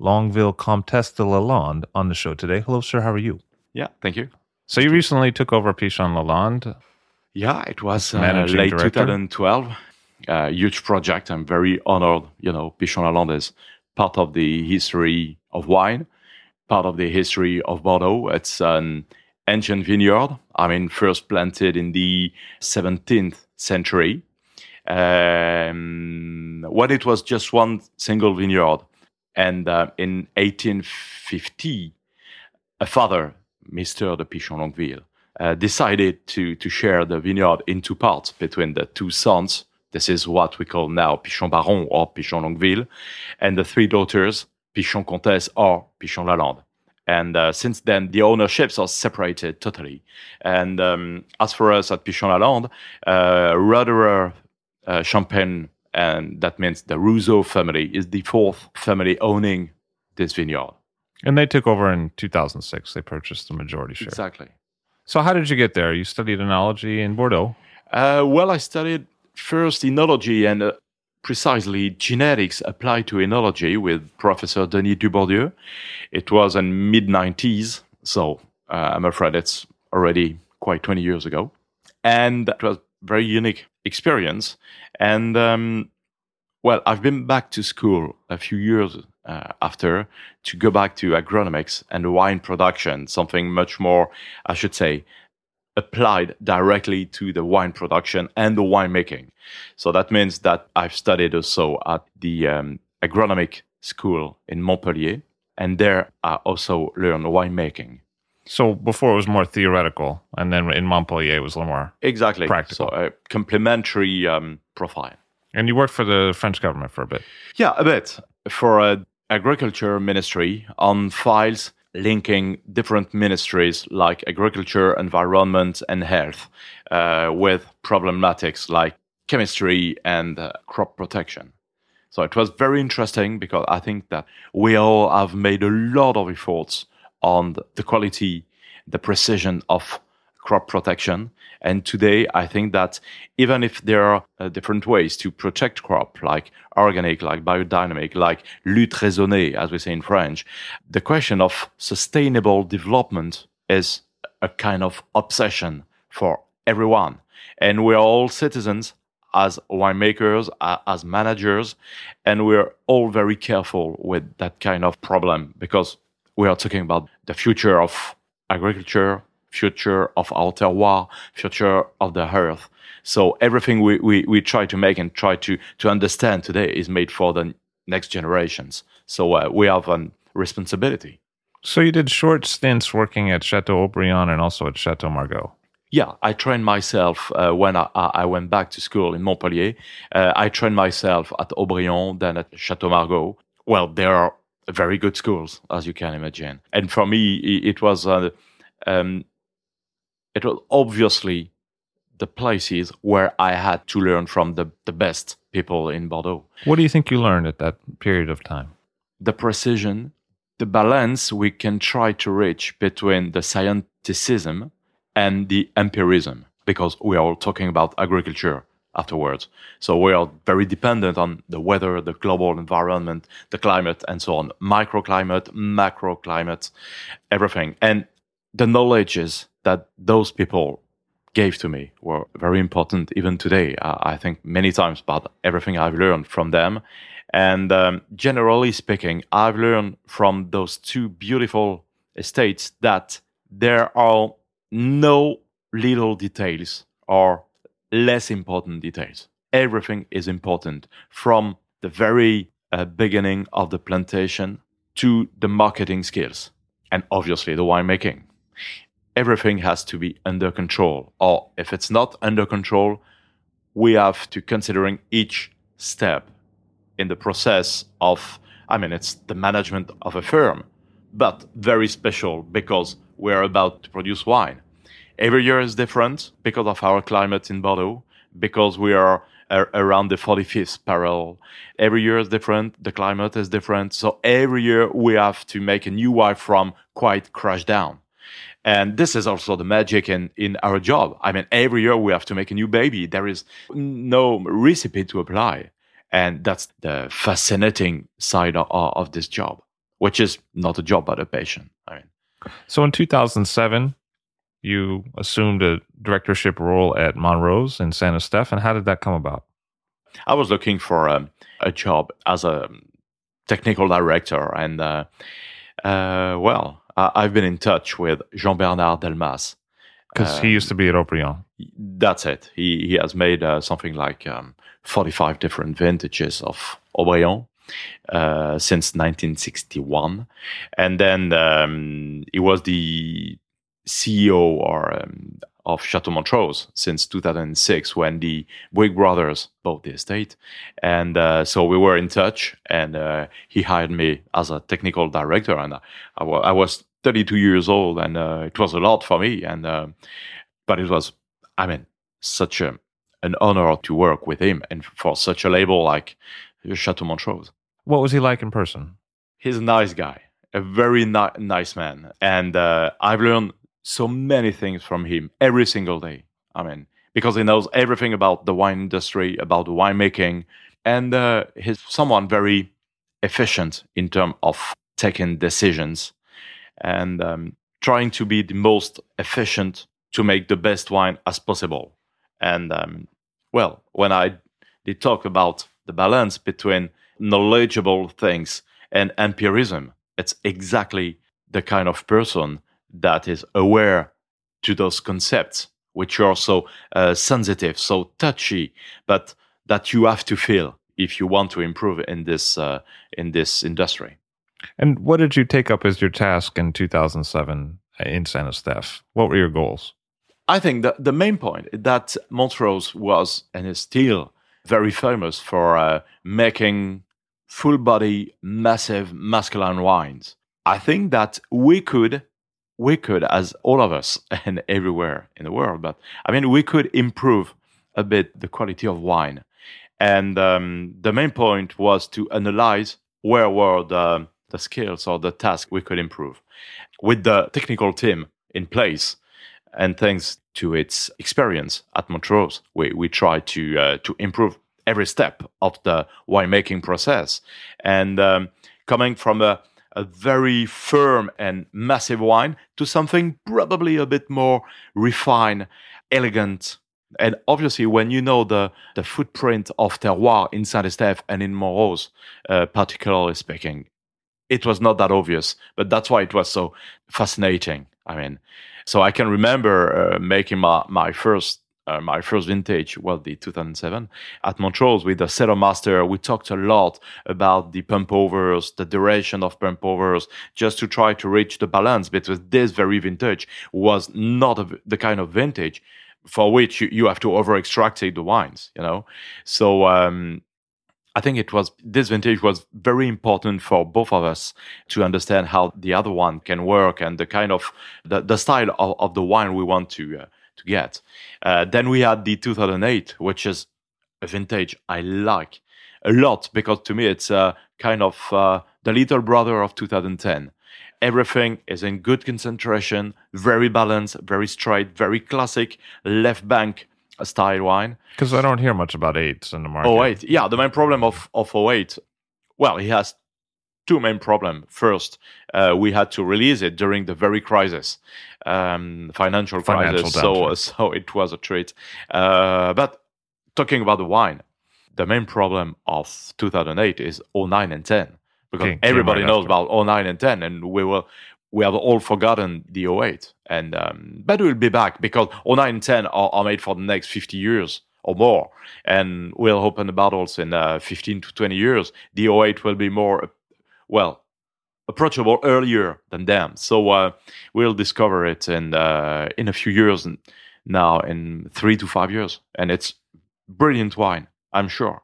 Longueville Comtesse de Lalande on the show today. Hello, sir. How are you? Yeah, thank you. So you recently took over Pichon Lalande. Yeah, it was uh, late director? 2012. Uh, huge project. I'm very honored. You know, Pichon Lalande is part of the history of wine, part of the history of Bordeaux. It's an ancient vineyard. I mean, first planted in the 17th century. Um, when it was just one single vineyard. And uh, in 1850, a father, Mr. de Pichon Longueville, uh, decided to, to share the vineyard in two parts between the two sons. This is what we call now Pichon Baron or Pichon Longueville, and the three daughters, Pichon Comtesse or Pichon Lalande. And uh, since then, the ownerships are separated totally. And um, as for us at Pichon Lalande, uh, Roederer uh, Champagne, and that means the Rouzaud family, is the fourth family owning this vineyard. And they took over in 2006. They purchased the majority share. Exactly. So how did you get there? You studied enology in Bordeaux. Uh, well, I studied first enology and uh, precisely genetics applied to enology with Professor Denis Dubourdieu. It was in mid 90s, so uh, I'm afraid it's already quite 20 years ago, and it was very unique experience. And um, well, I've been back to school a few years uh, after to go back to agronomics and wine production, something much more, I should say, applied directly to the wine production and the winemaking. So that means that I've studied also at the um, agronomic school in Montpellier, and there I also learned winemaking. So before it was more theoretical, and then in Montpellier it was a little more. Exactly. Practical. So a complementary um, profile. And you worked for the French government for a bit. Yeah, a bit for a agriculture ministry on files linking different ministries like agriculture, environment, and health uh, with problematics like chemistry and uh, crop protection. So it was very interesting because I think that we all have made a lot of efforts on the- quality, the precision of crop protection. And today, I think that even if there are uh, different ways to protect crop, like organic, like biodynamic, like lutte raisonnée, as we say in French, the question of sustainable development is a kind of obsession for everyone. And we're all citizens as winemakers, as managers, and we're all very careful with that kind of problem because we are talking about the future of agriculture, future of our terroir, future of the earth. So everything we, we, we try to make and try to, to understand today is made for the next generations. So uh, we have a responsibility. So you did short stints working at Chateau Haut-Brion and also at Chateau Margaux. Yeah, I trained myself uh, when I, I I went back to school in Montpellier. Uh, I trained myself at Haut-Brion, then at Chateau Margaux. Well, there are very good schools, as you can imagine. And for me, it was uh, um, it was obviously the places where I had to learn from the, the best people in Bordeaux. What do you think you learned at that period of time? The precision, the balance we can try to reach between the scientificism and the empirism, because we are all talking about agriculture afterwards. So we are very dependent on the weather, the global environment, the climate, and so on microclimate, macroclimate, everything. And the knowledges that those people gave to me were very important even today. I, I think many times about everything I've learned from them. And um, generally speaking, I've learned from those two beautiful estates that there are no little details or less important details. Everything is important from the very uh, beginning of the plantation to the marketing skills and obviously the winemaking. Everything has to be under control, or if it's not under control, we have to considering each step in the process of I mean it's the management of a firm, but very special because we're about to produce wine. Every year is different because of our climate in Bordeaux, because we are uh, around the 45th parallel. Every year is different, the climate is different. So every year we have to make a new wine from quite crash down. And this is also the magic in, in our job. I mean, every year we have to make a new baby. There is no recipe to apply. And that's the fascinating side of, of this job, which is not a job, but a passion. I mean, so in 2007, you assumed a directorship role at Montrose in Saint Estèphe. And how did that come about? I was looking for a, a job as a technical director. And, uh, uh, well, I, have been in touch with Jean Bernard Delmas. Because um, he used to be at Haut-Brion. That's it. He, he has made uh, something like um, 45 different vintages of Haut-Brion. Uh, since 1961, and then um, he was the CEO or um, of Chateau Montrose since 2006 when the Bouygues brothers bought the estate, and uh, so we were in touch, and uh, he hired me as a technical director, and I, I was 32 years old, and uh, it was a lot for me, and uh, but it was, I mean, such a an honor to work with him and for such a label like Chateau Montrose. What was he like in person? He's a nice guy, a very ni- nice man. And uh, I've learned so many things from him every single day. I mean, because he knows everything about the wine industry, about winemaking, and uh, he's someone very efficient in terms of taking decisions and um, trying to be the most efficient to make the best wine as possible. And um, well, when I did talk about the balance between knowledgeable things and empirism, it's exactly the kind of person that is aware to those concepts, which are so uh, sensitive, so touchy, but that you have to feel if you want to improve in this uh, in this industry. And what did you take up as your task in 2007 in Saint Estèphe? What were your goals? I think that the main point is that Montrose was and is still very famous for uh, making full body, massive, masculine wines. I think that we could, we could, as all of us and everywhere in the world, but I mean, we could improve a bit the quality of wine. And um, the main point was to analyze where were the, the skills or the tasks we could improve. With the technical team in place, and thanks to its experience at Montrose, we, we try to uh, to improve every step of the winemaking process. And um, coming from a, a very firm and massive wine to something probably a bit more refined, elegant. And obviously, when you know the, the footprint of terroir in Saint Estèphe and in Montrose, uh, particularly speaking, it was not that obvious, but that's why it was so fascinating. I mean, so I can remember uh, making my, my first uh, my first vintage, well, the 2007 at Montrose with the cellar master. We talked a lot about the pump overs, the duration of pump overs, just to try to reach the balance because this very vintage was not a, the kind of vintage for which you, you have to over extract the wines, you know. So um, I think it was this vintage was very important for both of us to understand how the other one can work and the kind of the, the style of, of the wine we want to uh, to get. Uh, then we had the 2008, which is a vintage I like a lot because to me it's a kind of uh, the little brother of 2010. Everything is in good concentration, very balanced, very straight, very classic left bank style wine. Because I don't hear much about eights in the market. Oh, eight. Yeah, the main problem of, of 08, well, he has two main problems. First, uh, we had to release it during the very crisis, um, financial, Financial crisis. So, downturn. so it was a treat. Uh, but talking about the wine, the main problem of 2008 is 09 and 10 because Came- came everybody right knows after. about 09 and 10, and we will. We have all forgotten the 08, and um, but we'll be back because 09 and 10 are, are made for the next 50 years or more, and we'll open the bottles in uh, 15 to 20 years. The 08 will be more, well, approachable earlier than them. So uh, we'll discover it in uh, in a few years now, in three to five years, and it's brilliant wine, I'm sure.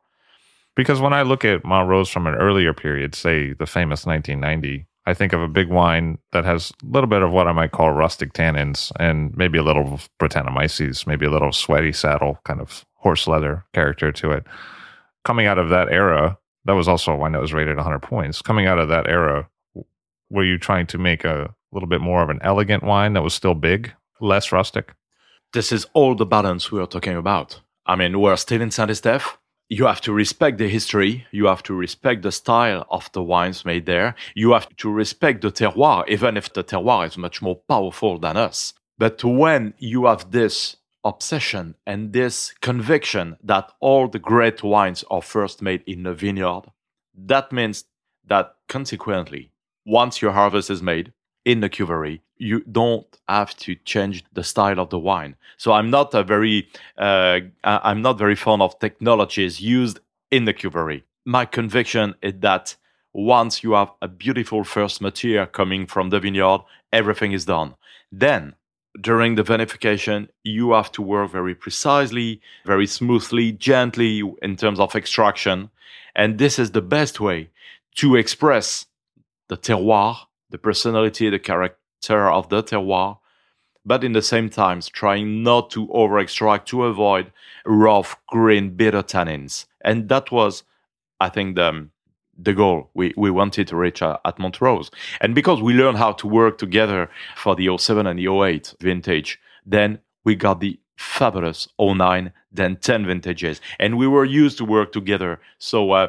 Because when I look at Montrose from an earlier period, say the famous 1990, I think of a big wine that has a little bit of what I might call rustic tannins and maybe a little of Brettanomyces, maybe a little sweaty saddle, kind of horse leather character to it. Coming out of that era, that was also a wine that was rated 100 points. Coming out of that era, were you trying to make a little bit more of an elegant wine that was still big, less rustic? This is all the balance we are talking about. I mean, we're still in Saint Estèphe. You have to respect the history. You have to respect the style of the wines made there. You have to respect the terroir, even if the terroir is much more powerful than us. But when you have this obsession and this conviction that all the great wines are first made in the vineyard, that means that consequently, once your harvest is made in the cuvery, you don't have to change the style of the wine. So I'm not a very, uh, I'm not very fond of technologies used in the cuvery. My conviction is that once you have a beautiful first material coming from the vineyard, everything is done. Then during the vinification, you have to work very precisely, very smoothly, gently in terms of extraction. And this is the best way to express the terroir, the personality, the character of the terroir, but in the same time, trying not to over extract to avoid rough, green, bitter tannins. And that was, I think, the, the goal we, we wanted to reach at, at Montrose. And because we learned how to work together for the 07 and the 08 vintage, then we got the fabulous 09, then 10 vintages. And we were used to work together. So, uh,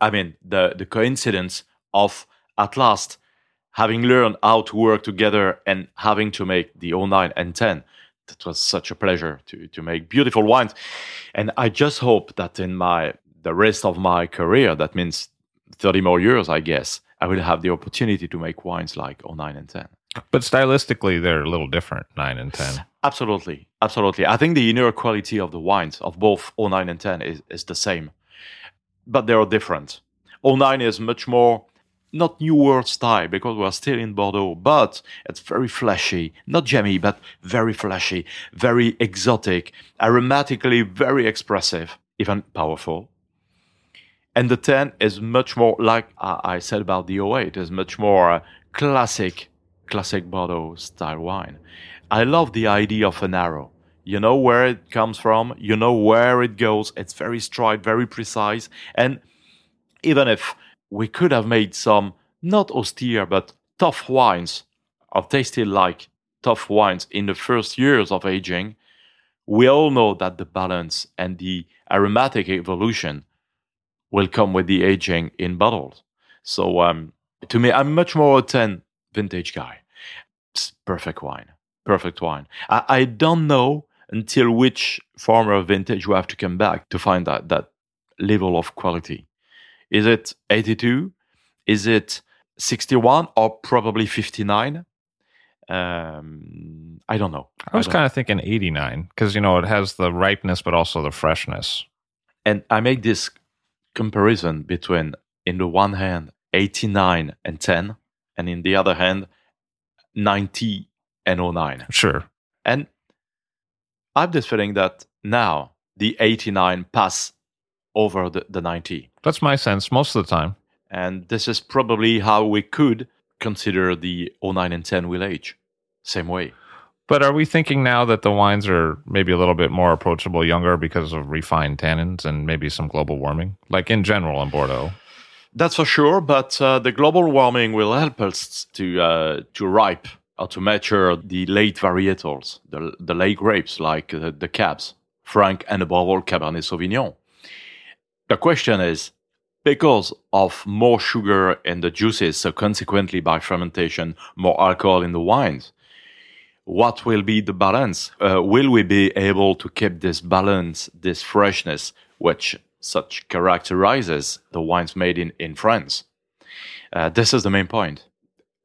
I mean, the, the coincidence of at last having learned how to work together and having to make the 09 and 10, that was such a pleasure to, to make beautiful wines. And I just hope that in my the rest of my career, that means 30 more years, I guess, I will have the opportunity to make wines like 09 and 10. But stylistically, they're a little different, 9 and 10. Absolutely. Absolutely. I think the inner quality of the wines of both 09 and 10 is, is the same, but they are different. 09 is much more, not New World style because we're still in Bordeaux, but it's very flashy, not jammy, but very flashy, very exotic, aromatically very expressive, even powerful. And the 10 is much more, like I said about the 08, is much more uh, classic, classic Bordeaux style wine. I love the idea of an arrow. You know where it comes from, you know where it goes. It's very straight, very precise. And even if we could have made some not austere but tough wines or tasted like tough wines in the first years of aging, we all know that the balance and the aromatic evolution will come with the aging in bottles. So um, to me, I'm much more a 10 vintage guy. It's perfect wine. Perfect wine. I, I don't know until which former vintage you have to come back to find that, that level of quality. Is it 82? Is it 61 or probably 59? Um, I don't know. I was kind of thinking 89 because, you know, it has the ripeness, but also the freshness. and I make this comparison between, in the one hand, 89 and 10, and in the other hand, 90 and 09. Sure. And I have this feeling that now the 89 pass over the, the 90. That's my sense most of the time. And this is probably how we could consider the 09 and 10 will age. Same way. But are we thinking now that the wines are maybe a little bit more approachable younger because of refined tannins and maybe some global warming? Like in general in Bordeaux? That's for sure, but uh, the global warming will help us to uh, to ripe or to mature the late varietals, the, the late grapes like uh, the cabs, Franc and above all Cabernet Sauvignon. The question is, because of more sugar in the juices, so consequently by fermentation, more alcohol in the wines, what will be the balance? Uh, will we be able to keep this balance, this freshness, which such characterizes the wines made in, in France? Uh, this is the main point.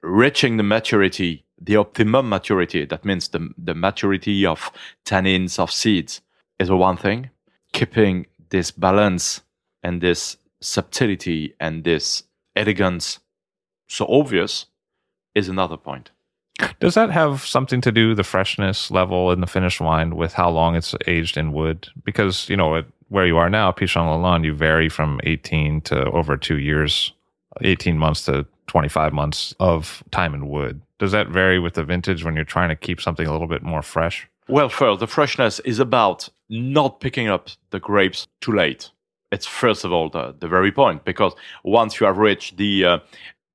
Reaching the maturity, the optimum maturity, that means the, the maturity of tannins of seeds, is one thing. Keeping this balance and this subtlety and this elegance so obvious is another point. Does that have something to do the freshness level in the finished wine with how long it's aged in wood? Because you know where you are now, Pichon Lalande, you vary from 18 to over two years, 18 months to 25 months of time in wood. Does that vary with the vintage when you're trying to keep something a little bit more fresh? Well, first, the freshness is about not picking up the grapes too late it's first of all the, the very point because once you have reached the uh,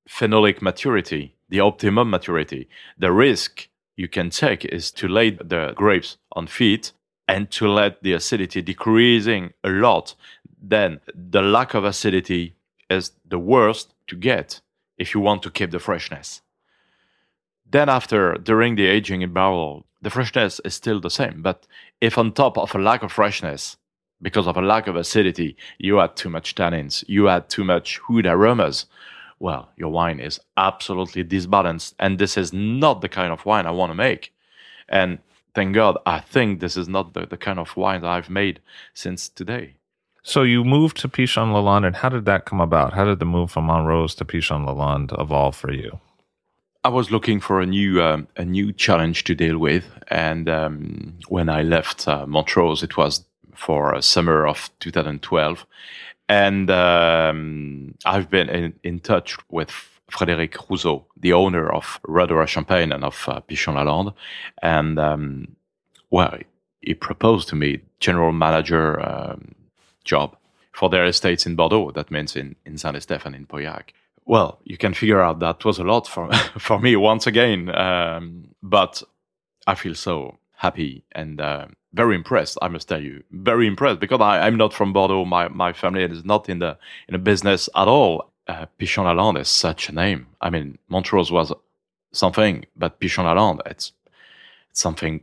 phenolic maturity, the optimum maturity, the risk you can take is to lay the grapes on feet and to let the acidity decreasing a lot. Then the lack of acidity is the worst to get if you want to keep the freshness. Then after, during the aging in barrel, the freshness is still the same. But if on top of a lack of freshness, because of a lack of acidity, you add too much tannins, you add too much wood aromas, well, your wine is absolutely disbalanced. And this is not the kind of wine I want to make. And thank God, I think this is not the, the kind of wine that I've made since today. So you moved to Pichon Lalande, and how did that come about? How did the move from Montrose to Pichon Lalande evolve for you? I was looking for a new um, a new challenge to deal with, and um, when I left uh, Montrose, it was for a summer of 2012. And um, I've been in, in touch with Frédéric Rouzaud, the owner of Roederer Champagne and of uh, Pichon Lalande. And um, well, he proposed to me general manager um, job for their estates in Bordeaux. That means in, in Saint-Estèphe and in Pauillac. Well, you can figure out that was a lot for, for me once again. Um, but I feel so happy and uh, very impressed. I must tell you, very impressed because I, am not from Bordeaux. My my family is not in the in a business at all. Uh, Pichon Lalande is such a name. I mean, Montrose was something, but Pichon Lalande it's, it's something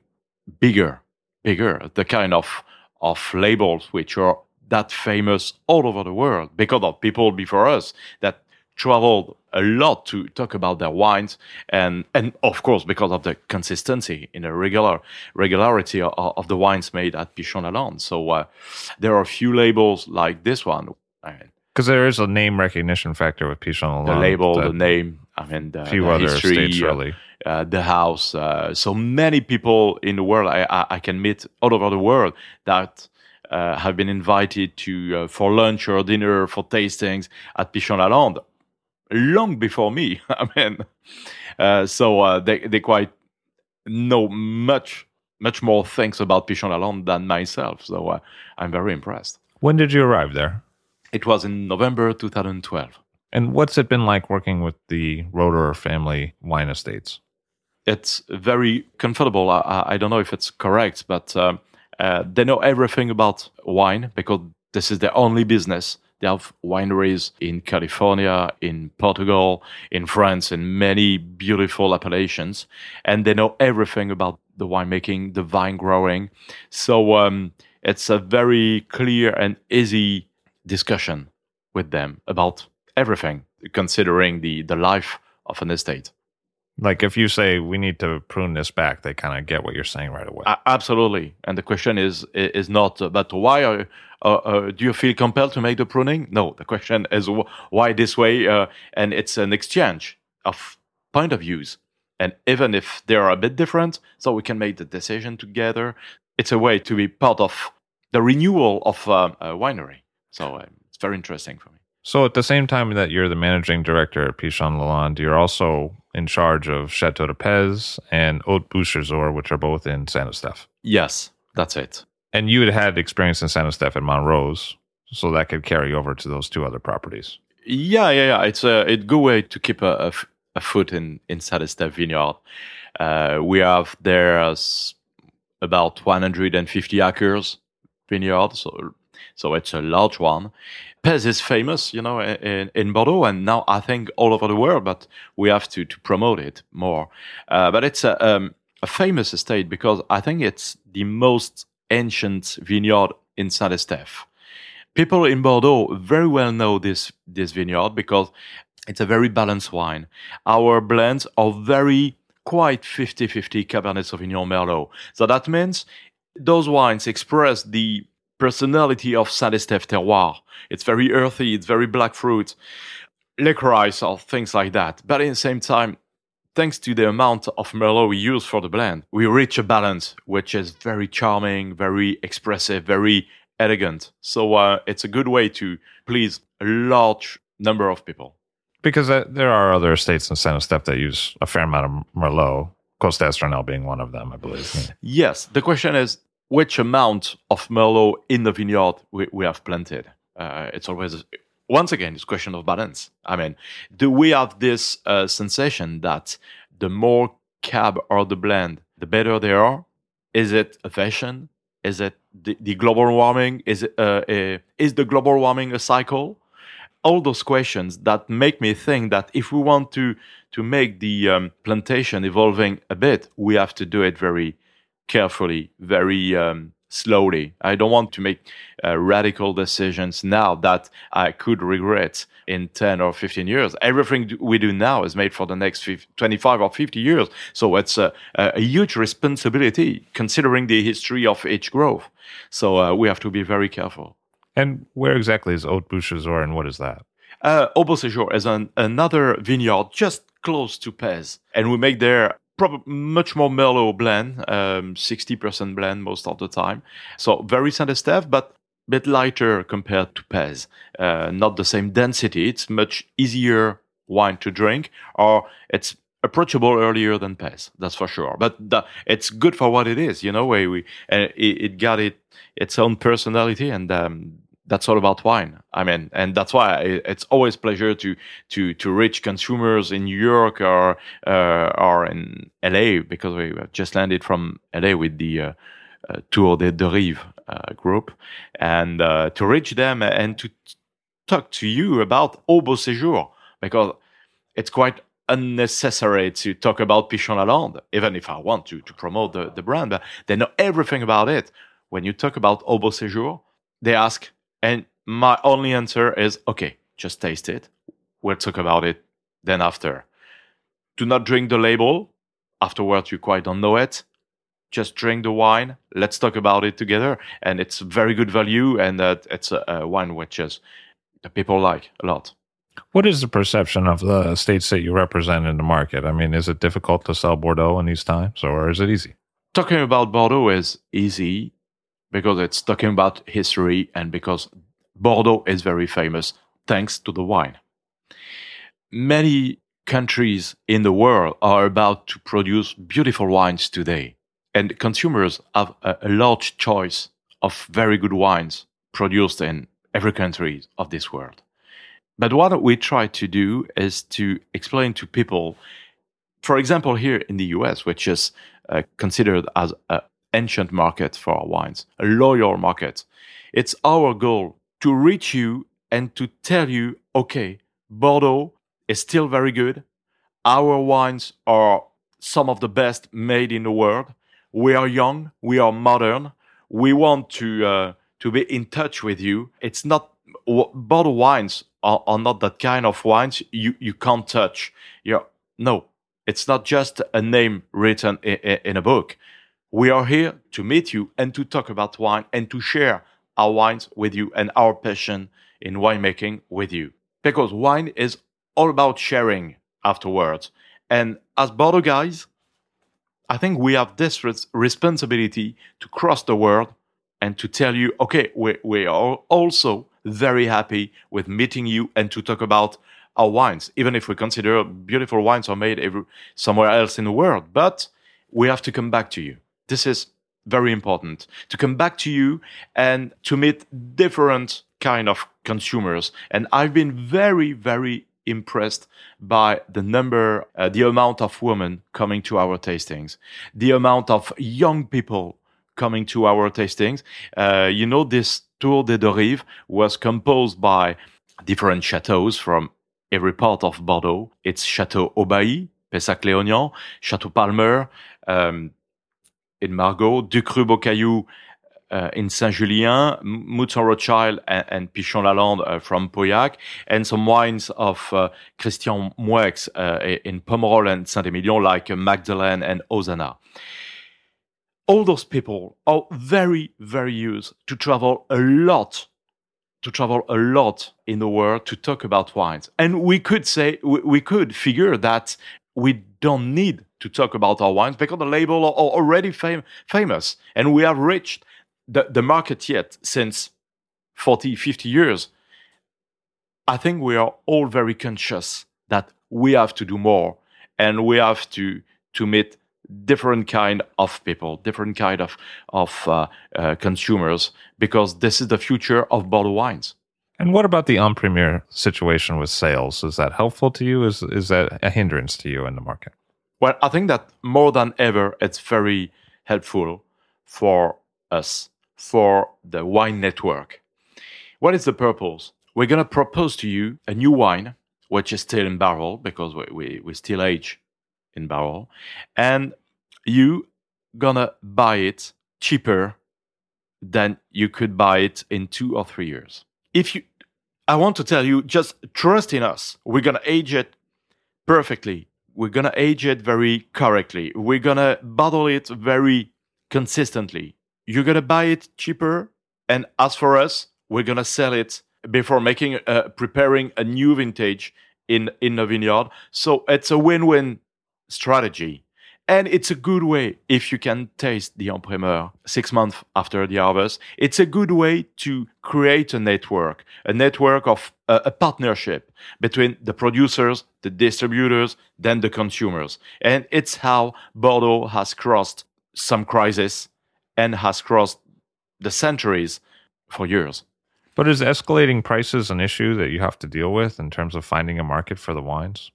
bigger, bigger. The kind of of labels which are that famous all over the world because of people before us that traveled a lot to talk about their wines and and of course because of the consistency in the regular regularity of, of the wines made at Pichon Lalande. So uh, there are a few labels like this one. Because there is a name recognition factor with Pichon Lalande. The label, the name, I mean, the, few the other history, states, really. Uh, the house. Uh, so many people in the world I, I, I, can meet all over the world that uh, have been invited to uh, for lunch or dinner for tastings at Pichon Lalande long before me. I mean, uh, so uh, they they quite know much much more things about Pichon Lalande than myself. So uh, I'm very impressed. When did you arrive there? It was in November 2012. And what's it been like working with the Roederer family wine estates? It's very comfortable. I, I don't know if it's correct, but um, uh, they know everything about wine because this is their only business. They have wineries in California, in Portugal, in France, in many beautiful appellations. And they know everything about the winemaking, the vine growing. So um, it's a very clear and easy discussion with them about everything, considering the, the life of an estate. Like if you say we need to prune this back, they kind of get what you're saying right away. Uh, absolutely. And the question is is not, uh, but why are do you feel compelled to make the pruning? No, the question is why this way, uh, and it's an exchange of point of views. And even if they are a bit different, so we can make the decision together. It's a way to be part of the renewal of uh, a winery. So uh, it's very interesting for me. So at the same time that you're the managing director at Pichon Lalande, you're also in charge of Chateau de Pez and Haute Beauséjour, which are both in Saint-Estèphe. Yes, that's it. And you had had experience in Saint-Estèphe and Montrose, so that could carry over to those two other properties. Yeah, yeah, yeah. It's a, a good way to keep a, a foot in in Saint-Estèphe Vineyard. Uh, we have there about 150 acres vineyard, so so it's a large one. Pez is famous, you know, in, in Bordeaux, and now I think all over the world. But we have to to promote it more. Uh, but it's a, um, a famous estate because I think it's the most ancient vineyard in Saint Estèphe. People in Bordeaux very well know this this vineyard because it's a very balanced wine. Our blends are very quite 50-50 Cabernet Sauvignon Merlot. So that means those wines express the personality of Saint-Estèphe terroir. It's very earthy, it's very black fruit, licorice or things like that. But at the same time, thanks to the amount of Merlot we use for the blend, we reach a balance which is very charming, very expressive, very elegant. So uh, it's a good way to please a large number of people because uh, there are other estates in Saint Estèphe that use a fair amount of Merlot, Cos d'Estournel being one of them, I believe. Yes. The question is which amount of Merlot in the vineyard we, we have planted. Uh, it's always, once again, it's a question of balance. I mean, do we have this uh, sensation that the more cab or the blend, the better they are? Is it a fashion? Is it the, the global warming? Is it uh, a, is the global warming a cycle? all those questions that make me think that if we want to to make the um, plantation evolving a bit, we have to do it very carefully, very um, slowly. I don't want to make uh, radical decisions now that I could regret in 10 or 15 years. Everything we do now is made for the next 50, 25 or 50 years. So it's a, a, huge responsibility considering the history of each growth. So uh, we have to be very careful. And where exactly is Haute Beauséjour and what is that? Uh, Haute is an, another vineyard just close to Pez. And we make there probably much more Merlot blend, um, 60% blend most of the time. So very Saint Estèphe, but a bit lighter compared to Pez. Uh, not the same density. It's much easier wine to drink, or it's approachable earlier than Pez. That's for sure. But the, it's good for what it is. You know, we, we it, it got it its own personality, and um, that's all about wine. I mean, and that's why it's always pleasure to to to reach consumers in New York or uh, or in LA because we just landed from LA with the uh, uh, Tour de, Rive uh, group, and uh, to reach them and to talk to you about Haute Beauséjour because it's quite unnecessary to talk about Pichon Lalande, even if I want to to promote the, the brand, but they know everything about it. When you talk about Haute Beauséjour, they ask and my only answer is okay, just taste it. We'll talk about it then after. Do not drink the label. Afterwards, you quite don't know it. Just drink the wine. Let's talk about it together. And it's very good value, and uh, it's a, a wine which is people like a lot. What is the perception of the states that you represent in the market? I mean, is it difficult to sell Bordeaux in these times, or is it easy? Talking about Bordeaux is easy because it's talking about history and because Bordeaux is very famous thanks to the wine. Many countries in the world are about to produce beautiful wines today, and consumers have a, a large choice of very good wines produced in every country of this world. But what we try to do is to explain to people, for example, here in the US, which is uh, considered as a, ancient market for our wines, a loyal market. It's our goal to reach you and to tell you, okay, Bordeaux is still very good. Our wines are some of the best made in the world. We are young, we are modern. We want to uh, to be in touch with you. It's not Bordeaux wines are, are not that kind of wines you you can't touch. Yeah, no, it's not just a name written in, in a book. We are here to meet you and to talk about wine and to share our wines with you and our passion in winemaking with you. Because wine is all about sharing afterwards. And as Bordeaux guys, I think we have this responsibility to cross the world and to tell you, okay, we, we are also very happy with meeting you and to talk about our wines, even if we consider beautiful wines are made every, somewhere else in the world. But we have to come back to you this is very important to come back to you and to meet different kind of consumers. And I've been very, very impressed by the number, uh, the amount of women coming to our tastings, the amount of young people coming to our tastings. Uh, you know, this Tour de Dorive was composed by different chateaux from every part of Bordeaux. It's Chateau Haut-Bailly, Pessac-Léognan, Chateau Palmer, um, in Margaux, Ducru Beaucaillou uh, in Saint-Julien, Mouton Rothschild and, and Pichon Lalande uh, from Pauillac, and some wines of uh, Christian Moueix uh, in Pomerol and Saint-Emilion, like Magdelaine and Hosanna. All those people are very, very used to travel a lot, to travel a lot in the world to talk about wines. And we could say, we, we could figure that we don't need to talk about our wines because the label are already fam- famous and we have reached the, the market yet since 40, 50 years, I think we are all very conscious that we have to do more and we have to, to meet different kind of people, different kind of, of uh, uh, consumers, because this is the future of bottled wines. And what about the en primeur situation with sales? Is that helpful to you? Is is that a hindrance to you in the market? Well, I think that more than ever, it's very helpful for us for the wine network. What is the purpose? We're to propose to you a new wine, which is still in barrel because we, we, we still age in barrel. And you gonna buy it cheaper than you could buy it in two or three years. If you, I want to tell you, just trust in us. We're gonna age it perfectly. We're gonna age it very correctly. We're gonna bottle it very consistently you're gonna buy it cheaper, and as for us, we're gonna sell it before making uh, preparing a new vintage in in the vineyard. So it's a win-win strategy. And it's a good way if you can taste the en six months after the harvest. It's a good way to create a network, a network of uh, a partnership between the producers, the distributors, then the consumers. And it's how Bordeaux has crossed some crisis and has crossed the centuries for years. But is escalating prices an issue that you have to deal with in terms of finding a market for the wines?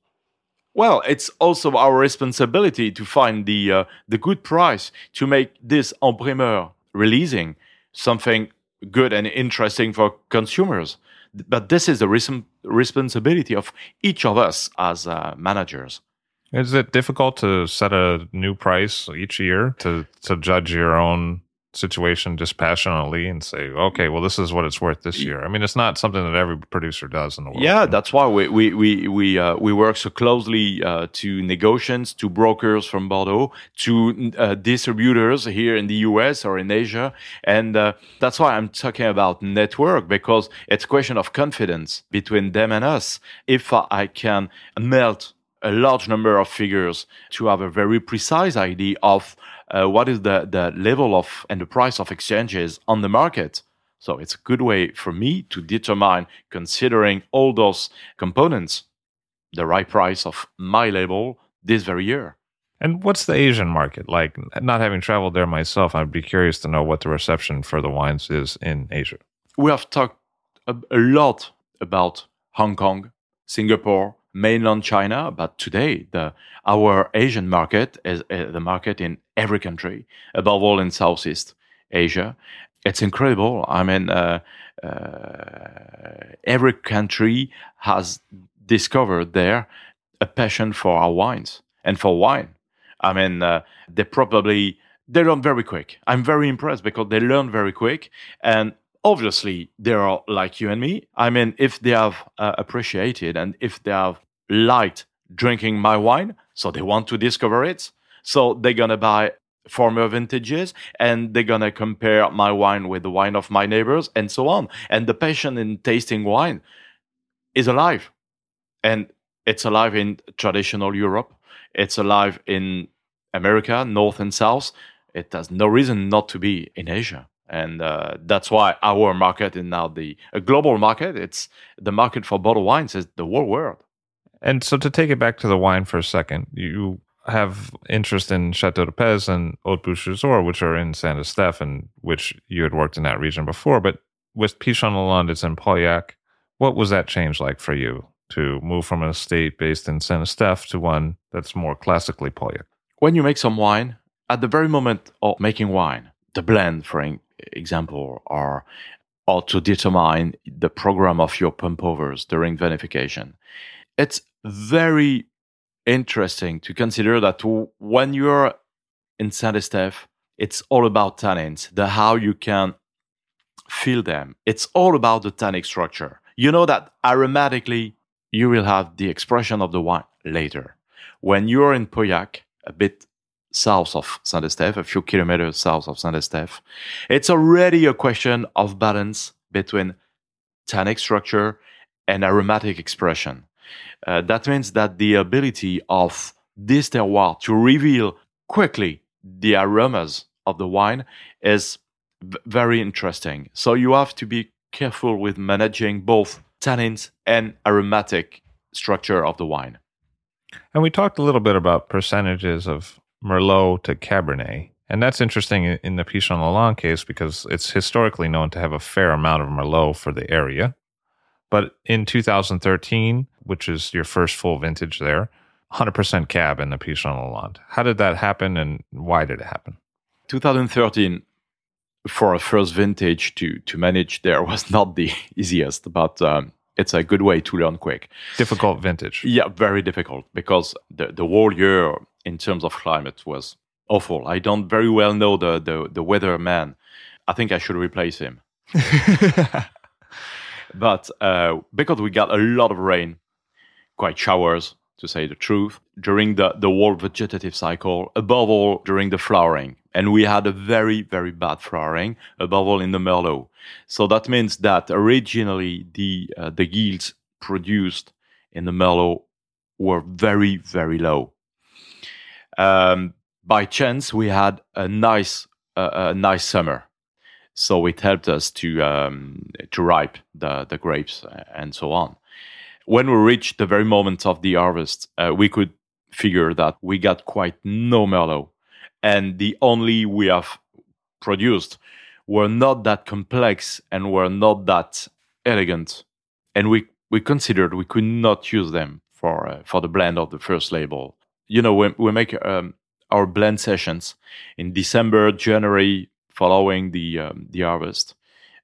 Well, it's also our responsibility to find the uh, the good price to make this en primeur releasing something good and interesting for consumers. But this is the res- responsibility of each of us as uh, managers. Is it difficult to set a new price each year to to judge your own situation dispassionately and say, okay, well, this is what it's worth this year. I mean, it's not something that every producer does in the world. Yeah, that's why we we we we, uh, we work so closely uh, to negotiants, to brokers from Bordeaux, to uh, distributors here in the U.S. or in Asia, and uh, that's why I'm talking about network because it's a question of confidence between them and us. If I can melt a large number of figures to have a very precise idea of uh, what is the, the level of and the price of exchanges on the market. So it's a good way for me to determine, considering all those components, the right price of my label this very year. And what's the Asian market like? Not having traveled there myself, I'd be curious to know what the reception for the wines is in Asia. We have talked a, a lot about Hong Kong, Singapore, mainland China, but today the our Asian market is uh, the market in every country, above all in Southeast Asia. It's incredible. I mean, uh, uh, every country has discovered there a passion for our wines and for wine. I mean, uh, they probably they learn very quick. I'm very impressed because they learn very quick, and obviously they are like you and me. I mean, if they have uh, appreciated and if they have liked drinking my wine, so they want to discover it, so they're gonna buy former vintages and they're gonna compare my wine with the wine of my neighbors and so on. And the passion in tasting wine is alive, and it's alive in traditional Europe. It's alive in America, North and South. It has no reason not to be in Asia and uh, that's why our market is now the a global market. It's the market for bottled wines is the whole world. And so, to take it back to the wine for a second, you have interest in Chateau de Pez and Haute Beauséjour, which are in Saint Estèphe, and which you had worked in that region before. But with Pichon Lalande, it's in Pauillac. What was that change like for you to move from an estate based in Saint Estèphe to one that's more classically Pauillac? When you make some wine, at the very moment of making wine, the blend, for example, or or to determine the program of your pump overs during vinification. It's very interesting to consider that when you're in Estèphe, it's all about tannins, the how you can feel them. It's all about the tannic structure. You know that aromatically, you will have the expression of the wine later. When you're in Pauillac, a bit south of Saint Estèphe, a few kilometers south of Saint Estèphe, it's already a question of balance between tannic structure and aromatic expression. Uh, that means that the ability of this terroir to reveal quickly the aromas of the wine is very interesting. So you have to be careful with managing both tannins and aromatic structure of the wine. And we talked a little bit about percentages of Merlot to Cabernet. And that's interesting in the Pichon Lalande case because it's historically known to have a fair amount of Merlot for the area. But in 2013, which is your first full vintage there, 100% cab in the Pichon Lalande. How did that happen and why did it happen? 2013 for a first vintage to to manage there was not the easiest, but um, it's a good way to learn quick. Difficult vintage. Yeah, very difficult because the the whole year in terms of climate was awful. I don't very well know the the, the weather man. I think I should replace him. but uh, because we got a lot of rain, quite showers, to say the truth, during the, the whole vegetative cycle, above all during the flowering. And we had a very, very bad flowering, above all in the Merlot. So that means that originally the, uh, the yields produced in the Merlot were very, very low. Um, by chance, we had a nice, uh, a nice summer. So it helped us to, um, to ripe the, the grapes and so on when we reached the very moment of the harvest, uh, we could figure that we got quite no mellow. And the only we have produced were not that complex and were not that elegant. And we, we considered we could not use them for, uh, for the blend of the first label. You know, we, we make um, our blend sessions in December, January, following the, um, the harvest.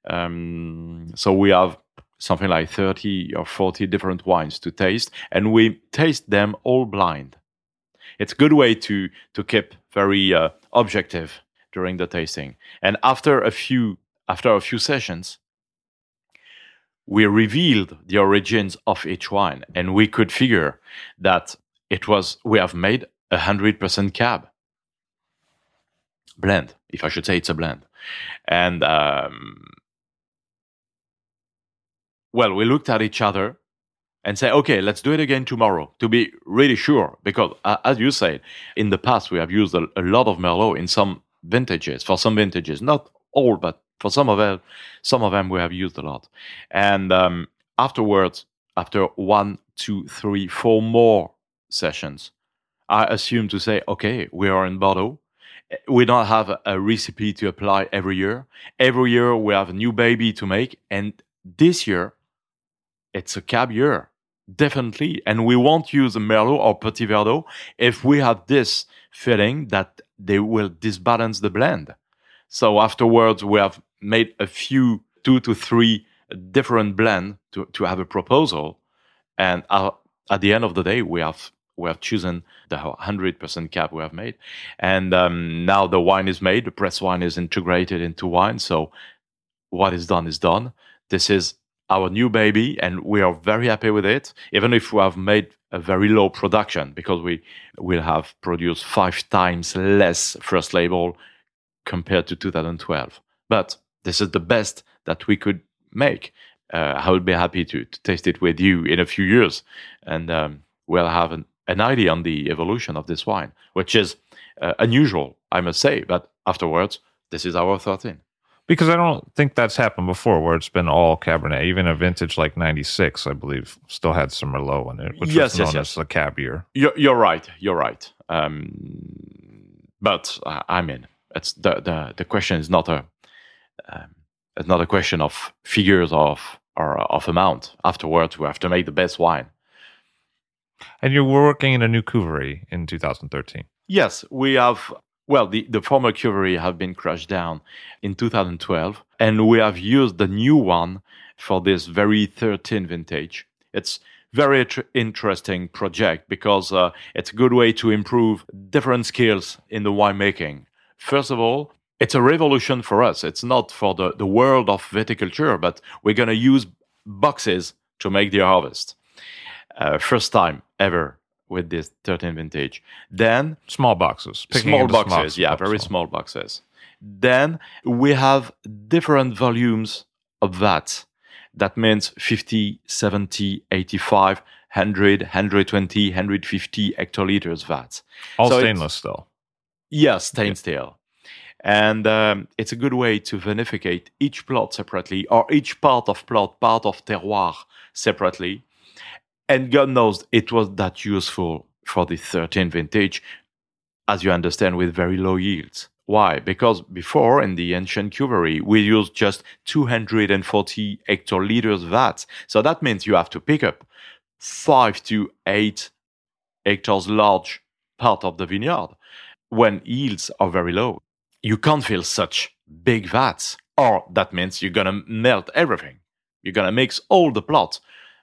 Um, so we have something like 30 or 40 different wines to taste, and we taste them all blind. It's a good way to, to keep very uh, objective during the tasting. And after a few after a few sessions, we revealed the origins of each wine, and we could figure that it was we have made a hundred percent cab blend, if I should say it's a blend, and um, well, we looked at each other and say, okay, let's do it again tomorrow to be really sure. Because, uh, as you said, in the past, we have used a, a, lot of Merlot in some vintages, for some vintages, not all, but for some of them, some of them we have used a lot. And um, afterwards, after one, two, three, four more sessions, I assume to say, okay, we are in Bordeaux. We don't have a recipe to apply every year. Every year we have a new baby to make. And this year, it's a cab year, definitely. And we won't use a Merlot or Petit Verdot if we have this feeling that they will disbalance the blend. So afterwards, we have made a few two to three different blend to, to have a proposal. And uh, at the end of the day, we have we have chosen the 100% cab we have made. And um, now the wine is made, the press wine is integrated into wine. So what is done is done. This is our new baby, and we are very happy with it, even if we have made a very low production because we will have produced five times less first label compared to 2012. But this is the best that we could make. Uh, I would be happy to, to, taste it with you in a few years, and um, we'll have an, an, idea on the evolution of this wine, which is uh, unusual, I must say. But afterwards, this is our 13 because I don't think that's happened before where it's been all Cabernet. Even a vintage like 96, I believe, still had some Merlot in it, which yes, was known yes, yes. as a cab year. You're, you're right. You're right. Um, but uh, I mean, it's the, the, the question is not a, um, It's not a question of figures of or of amount. Afterwards, we have to make the best wine. And you were working in a new cuvee in 2013. Yes, we have. Well, the, the former cuvee have been crushed down in 2012, and we have used the new one for this very 13 vintage. It's very interesting project because uh, it's a good way to improve different skills in the winemaking. First of all, it's a revolution for us. It's not for the, the world of viticulture, but we're going to use boxes to make the harvest. Uh, first time ever with this 13 vintage. Then Small boxes. small boxes, yeah, boxes. very small boxes. Then we have different volumes of vats. That means 50, 70, 85, 100, 120, 150 hectoliters vats. All So stainless steel. Yes, stained steel. And um, it's a good way to vinificate each plot separately or each part of plot, part of terroir separately. And God knows it was that useful for the 13 vintage, as you understand, with very low yields. Why? Because before in the ancient cuvee, we used just 240 hectoliters vats. So that means you have to pick up five to eight hectares large part of the vineyard when yields are very low. You can't fill such big vats, or that means you're gonna melt everything. You're gonna mix all the plot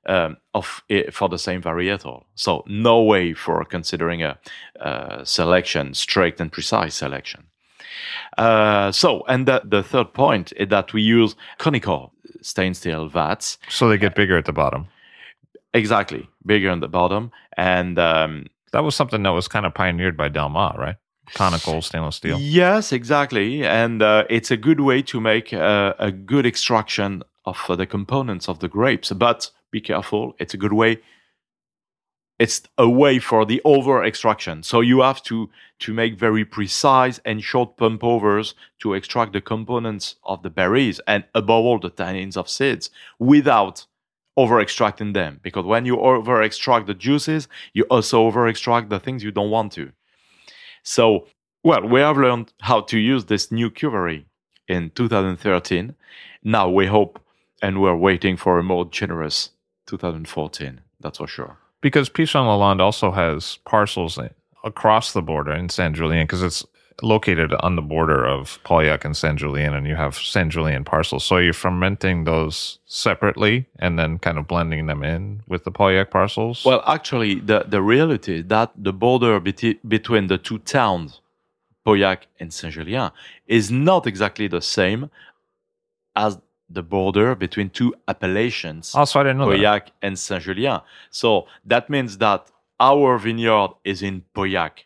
um, of for the same varietal. So no way for considering a, uh selection, strict and precise selection. Uh, so, and the, the third point is that we use conical stainless steel vats So they get bigger at the bottom. exactly bigger on the bottom and um, That was something that was kind of pioneered by Delmas, right? Conical stainless steel. Yes, exactly, and uh, it's a good way to make uh, a good extraction of uh, the components of the grapes. But be careful; it's a good way. It's a way for the over extraction. So you have to to make very precise and short pump overs to extract the components of the berries and above all the tannins of seeds without over extracting them. Because when you over extract the juices, you also over extract the things you don't want to. So, well, we have learned how to use this new cuvee in 2013. Now we hope and we're waiting for a more generous 2014. That's for sure. Because Pichon Lalande also has parcels across the border in Saint Julien, because it's located on the border of Pauillac and Saint Julien, and you have Saint Julien parcels. So you're fermenting those separately and then kind of blending them in with the Pauillac parcels. Well, actually, the, the reality is that the border beti- between the two towns, Pauillac and Saint Julien, is not exactly the same as the border between two appellations. also, I didn't know that. And Saint Julien. So that means that our vineyard is in Pauillac,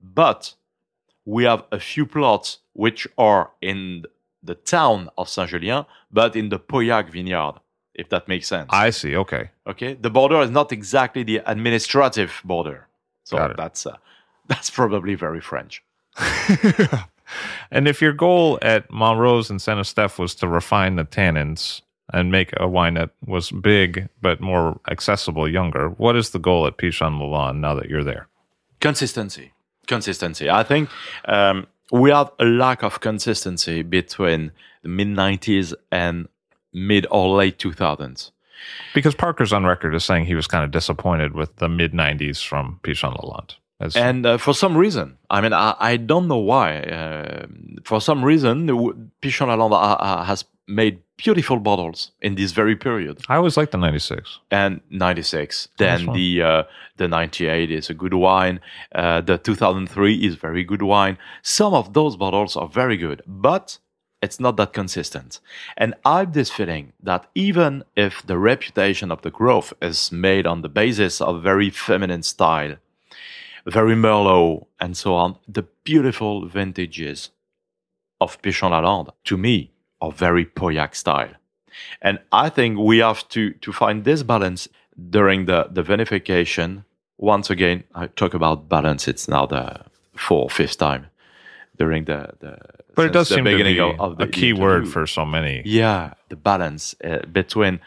but we have a few plots which are in the town of Saint Julien, but in the Pauillac vineyard, if that makes sense. I see. Okay. okay, the border is not exactly the administrative border, so that's uh, that's probably very French. and if your goal at Montrose and Saint Estèphe was to refine the tannins and make a wine that was big but more accessible younger, what is the goal at Pichon Lalande now that you're there? Consistency. Consistency. I think um, we have a lack of consistency between the mid 90s and mid or late 2000s. Because Parker's on record as saying he was kind of disappointed with the mid 90s from Pichon Lalande. And uh, for some reason, I mean, I, I don't know why. Uh, for some reason, Pichon Lalande has made beautiful bottles in this very period. I always liked the 96. and 96 then the uh, the 98 is a good wine uh, the 2003 is very good wine some of those bottles are very good but it's not that consistent and i've this feeling that even if the reputation of the growth is made on the basis of very feminine style very merlot and so on the beautiful vintages of pichon lalande to me are very pauillac style and I think we have to, to find this balance during the, the vinification. Once again, I talk about balance. It's now the fourth, fifth time during the, the But it does the seem to beginning be of, of the a key word for so many. Yeah, the balance uh, between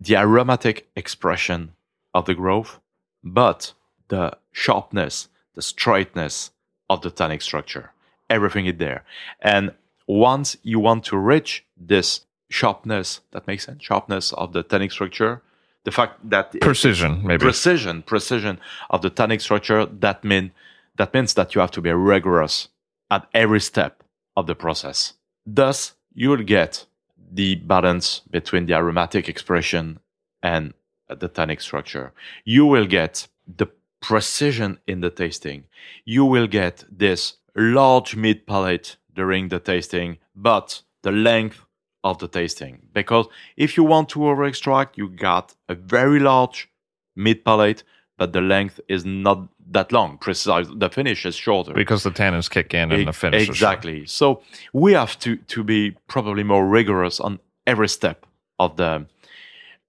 the aromatic expression of the growth, but the sharpness, the straightness of the tannic structure. Everything is there. And once you want to reach this sharpness, that makes sense, sharpness of the tannic structure, the fact that Precision, maybe. precision, precision of the tannic structure, that mean that means that you have to be rigorous at every step of the process. Thus, you will get the balance between the aromatic expression and the tannic structure. You will get the precision in the tasting. You will get this large mid palate during the tasting, but the length of the tasting. Because if you want to over extract, you got a very large mid palate, but the length is not that long. Precise, the finish is shorter. because the tannins kick in and the finish is exactly. So we have to to be probably more rigorous on every step of the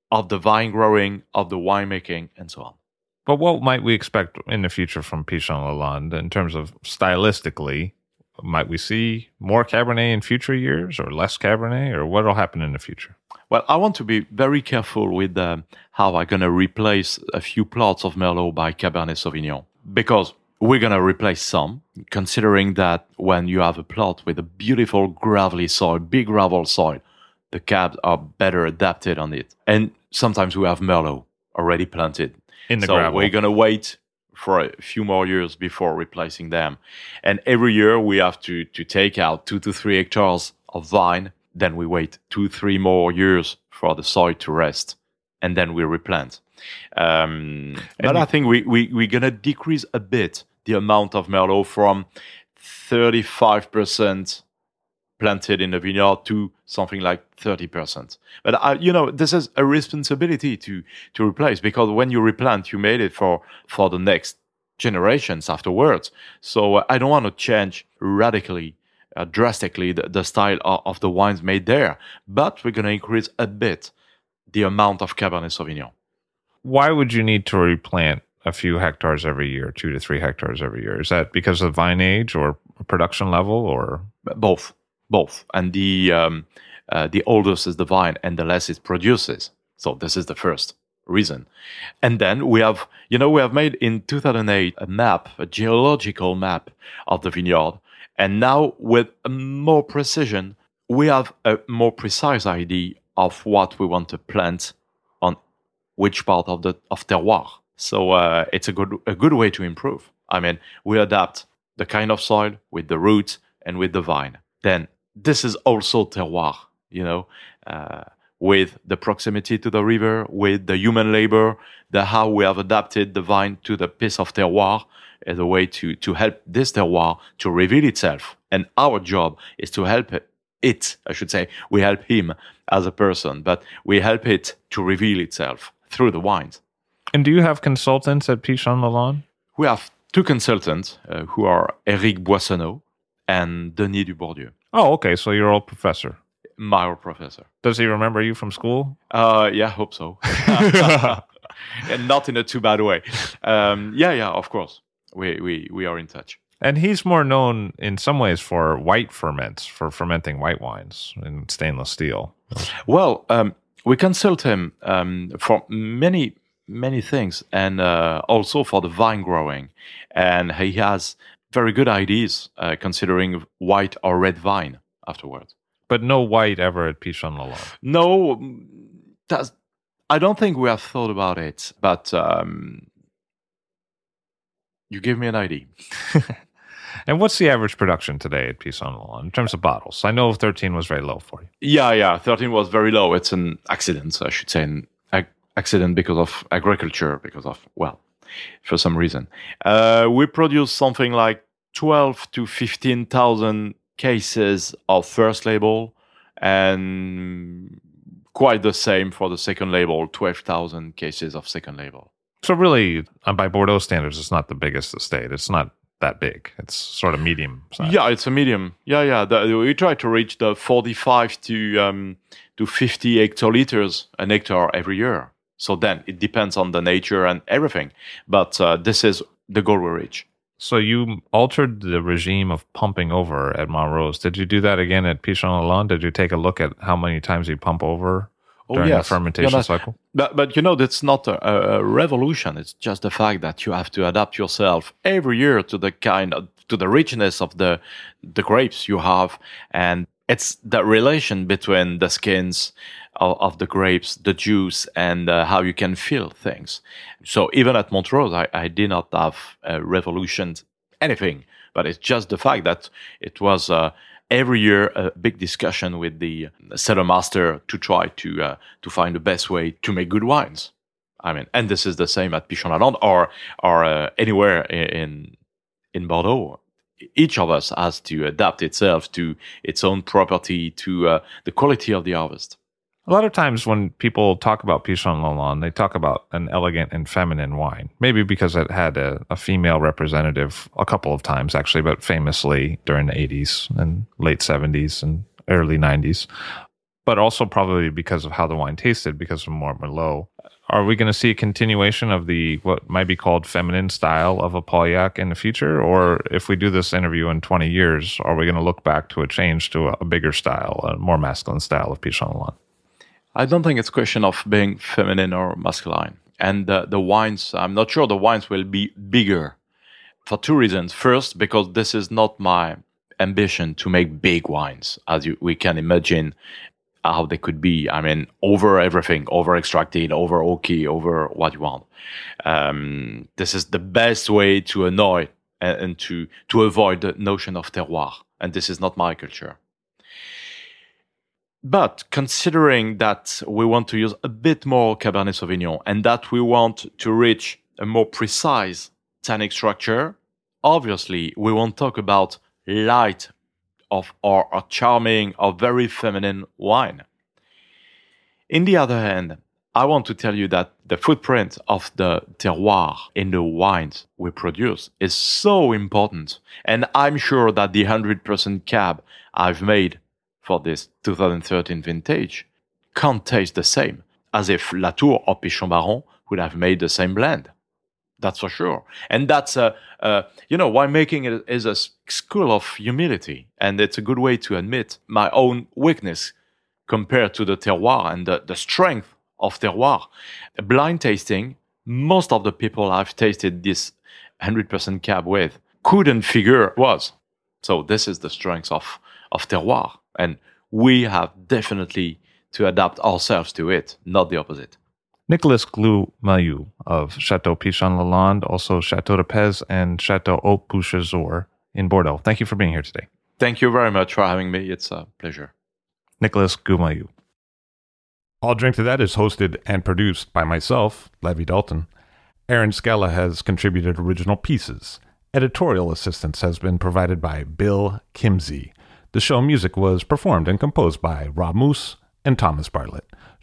of the vine growing, of the winemaking, and so on. But what might we expect in the future from Pichon Lalande in terms of stylistically? Might we see more Cabernet in future years or less Cabernet or what will happen in the future? Well, I want to be very careful with um, how I'm going to replace a few plots of Merlot by Cabernet Sauvignon because we're going to replace some, considering that when you have a plot with a beautiful gravelly soil, big gravel soil, the cabs are better adapted on it. And sometimes we have Merlot already planted. In the so gravel. we're going to wait for a few more years before replacing them. And every year we have to, to take out two to three hectares of vine. Then we wait two, three more years for the soil to rest. And then we replant. Um, but I think we, we, we're going to decrease a bit the amount of Merlot from 35% planted in the vineyard to something like 30%. But I, you know, this is a responsibility to to replace because when you replant, you made it for for the next generations afterwards. So uh, I don't want to change radically, uh, drastically the, the style of, of the wines made there, but we're going to increase a bit the amount of Cabernet Sauvignon. Why would you need to replant a few hectares every year, two to three hectares every year? Is that because of vine age or production level or both both. And the um, uh, the older is the vine and the less it produces. So this is the first reason. And then we have you know we have made in 2008 a map a geological map of the vineyard. And now with more precision we have a more precise idea of what we want to plant on which part of the of terroir. So uh, it's a good a good way to improve. I mean we adapt the kind of soil with the roots and with the vine. Then this is also terroir, you know, uh, with the proximity to the river, with the human labor, the how we have adapted the vine to the piece of terroir as a way to, to help this terroir to reveal itself. And our job is to help it, I should say, we help him as a person, but we help it to reveal itself through the wines. and do you have consultants at Pichon Lalande? We have two consultants uh, who are Eric Boissenot and Denis Dubourdieu, Oh, okay. So you're old professor. my old professor. Does he remember you from school? Uh, yeah, hope so. and not in a too bad way. Um, yeah, yeah, of course. We, we, we are in touch. And he's more known in some ways for white ferments, for fermenting white wines in stainless steel. Well, um, we consult him um, for many, many things and uh, also for the vine growing. And he has very good ideas uh, considering white or red wine afterwards. But no white ever at Pichon. No, mm, that's, I don't think we have thought about it, but um, you give me an idea. And what's the average production today at Pichon in terms of bottles? I know 13 was very low for you. Yeah, yeah. 13 was very low. It's an accident, I should say, an ac- accident because of agriculture, because of, well, for some reason. Uh, we produce something like 12 to 15,000 cases of first label and quite the same for the second label, 12,000 cases of second label. So really, uh, by Bordeaux standards, it's not the biggest estate. It's not that big. It's sort of medium size. Yeah, it's a medium. Yeah, yeah. The, we try to reach the 45 to um, to 50 hectoliters an hectare every year. So then it depends on the nature and everything. But uh, this is the goal we reach. So you altered the regime of pumping over at Montrose. Did you do that again at Pichon Lalande? Did you take a look at how many times you pump over? Oh, during yes. the fermentation Yeah, cycle. But, but you know, that's not a, a revolution. It's just the fact that you have to adapt yourself every year to the kind of to the richness of the the grapes you have, and it's the relation between the skins of, of the grapes, the juice, and uh, how you can feel things. So even at Montrose, I, I did not have a revolution anything, but it's just the fact that it was. Uh, Every year, a big discussion with the cellar master to try to uh, to find the best way to make good wines. I mean, and this is the same at Pichon Lalande or or uh, anywhere in in Bordeaux. Each of us has to adapt itself to its own property, to uh, the quality of the harvest. A lot of times when people talk about Pichon Lalande, they talk about an elegant and feminine wine. Maybe because it had a, a female representative a couple of times, actually, but famously during the 80s and late 70s and early 90s. But also probably because of how the wine tasted, because of more Merlot. Are we going to see a continuation of the what might be called feminine style of a Pauillac in the future? Or if we do this interview in 20 years, are we going to look back to a change to a, bigger style, a more masculine style of Pichon? I don't think it's a question of being feminine or masculine. And uh, the wines, I'm not sure the wines will be bigger for two reasons. First, because this is not my ambition to make big wines, as you, we can imagine how they could be. I mean, over everything, over extracted, over OK, over what you want. Um, this is the best way to annoy and, and to, to avoid the notion of terroir. And this is not my culture. But considering that we want to use a bit more Cabernet Sauvignon and that we want to reach a more precise tannic structure, obviously we won't talk about light of or, or charming or very feminine wine. In the other hand, I want to tell you that the footprint of the terroir in the wines we produce is so important. And I'm sure that the 100% cab I've made for this 2013 vintage can't taste the same as if Latour or Pichon Baron would have made the same blend. That's for sure. And that's a, uh, you know, winemaking is- is a school of humility, and it's a good way to admit my own weakness compared to the terroir and the, the strength of terroir. Blind tasting, most of the people I've tasted this 100% cab with couldn't figure it was. So this is the strength of, of terroir. And we have definitely to adapt ourselves to it, not the opposite. Nicolas Glou Mailloux of Chateau Pichon Lalande, also Chateau de Pez and Chateau Haut Beauséjour in Bordeaux. Thank you for being here today. Thank you very much for having me. It's a pleasure. Nicolas Glumineau. All Drink to That is hosted and produced by myself, Levi Dalton. Aaron Scala has contributed original pieces. Editorial assistance has been provided by Bill Kimsey. The show music was performed and composed by Rob Moose and Thomas Bartlett.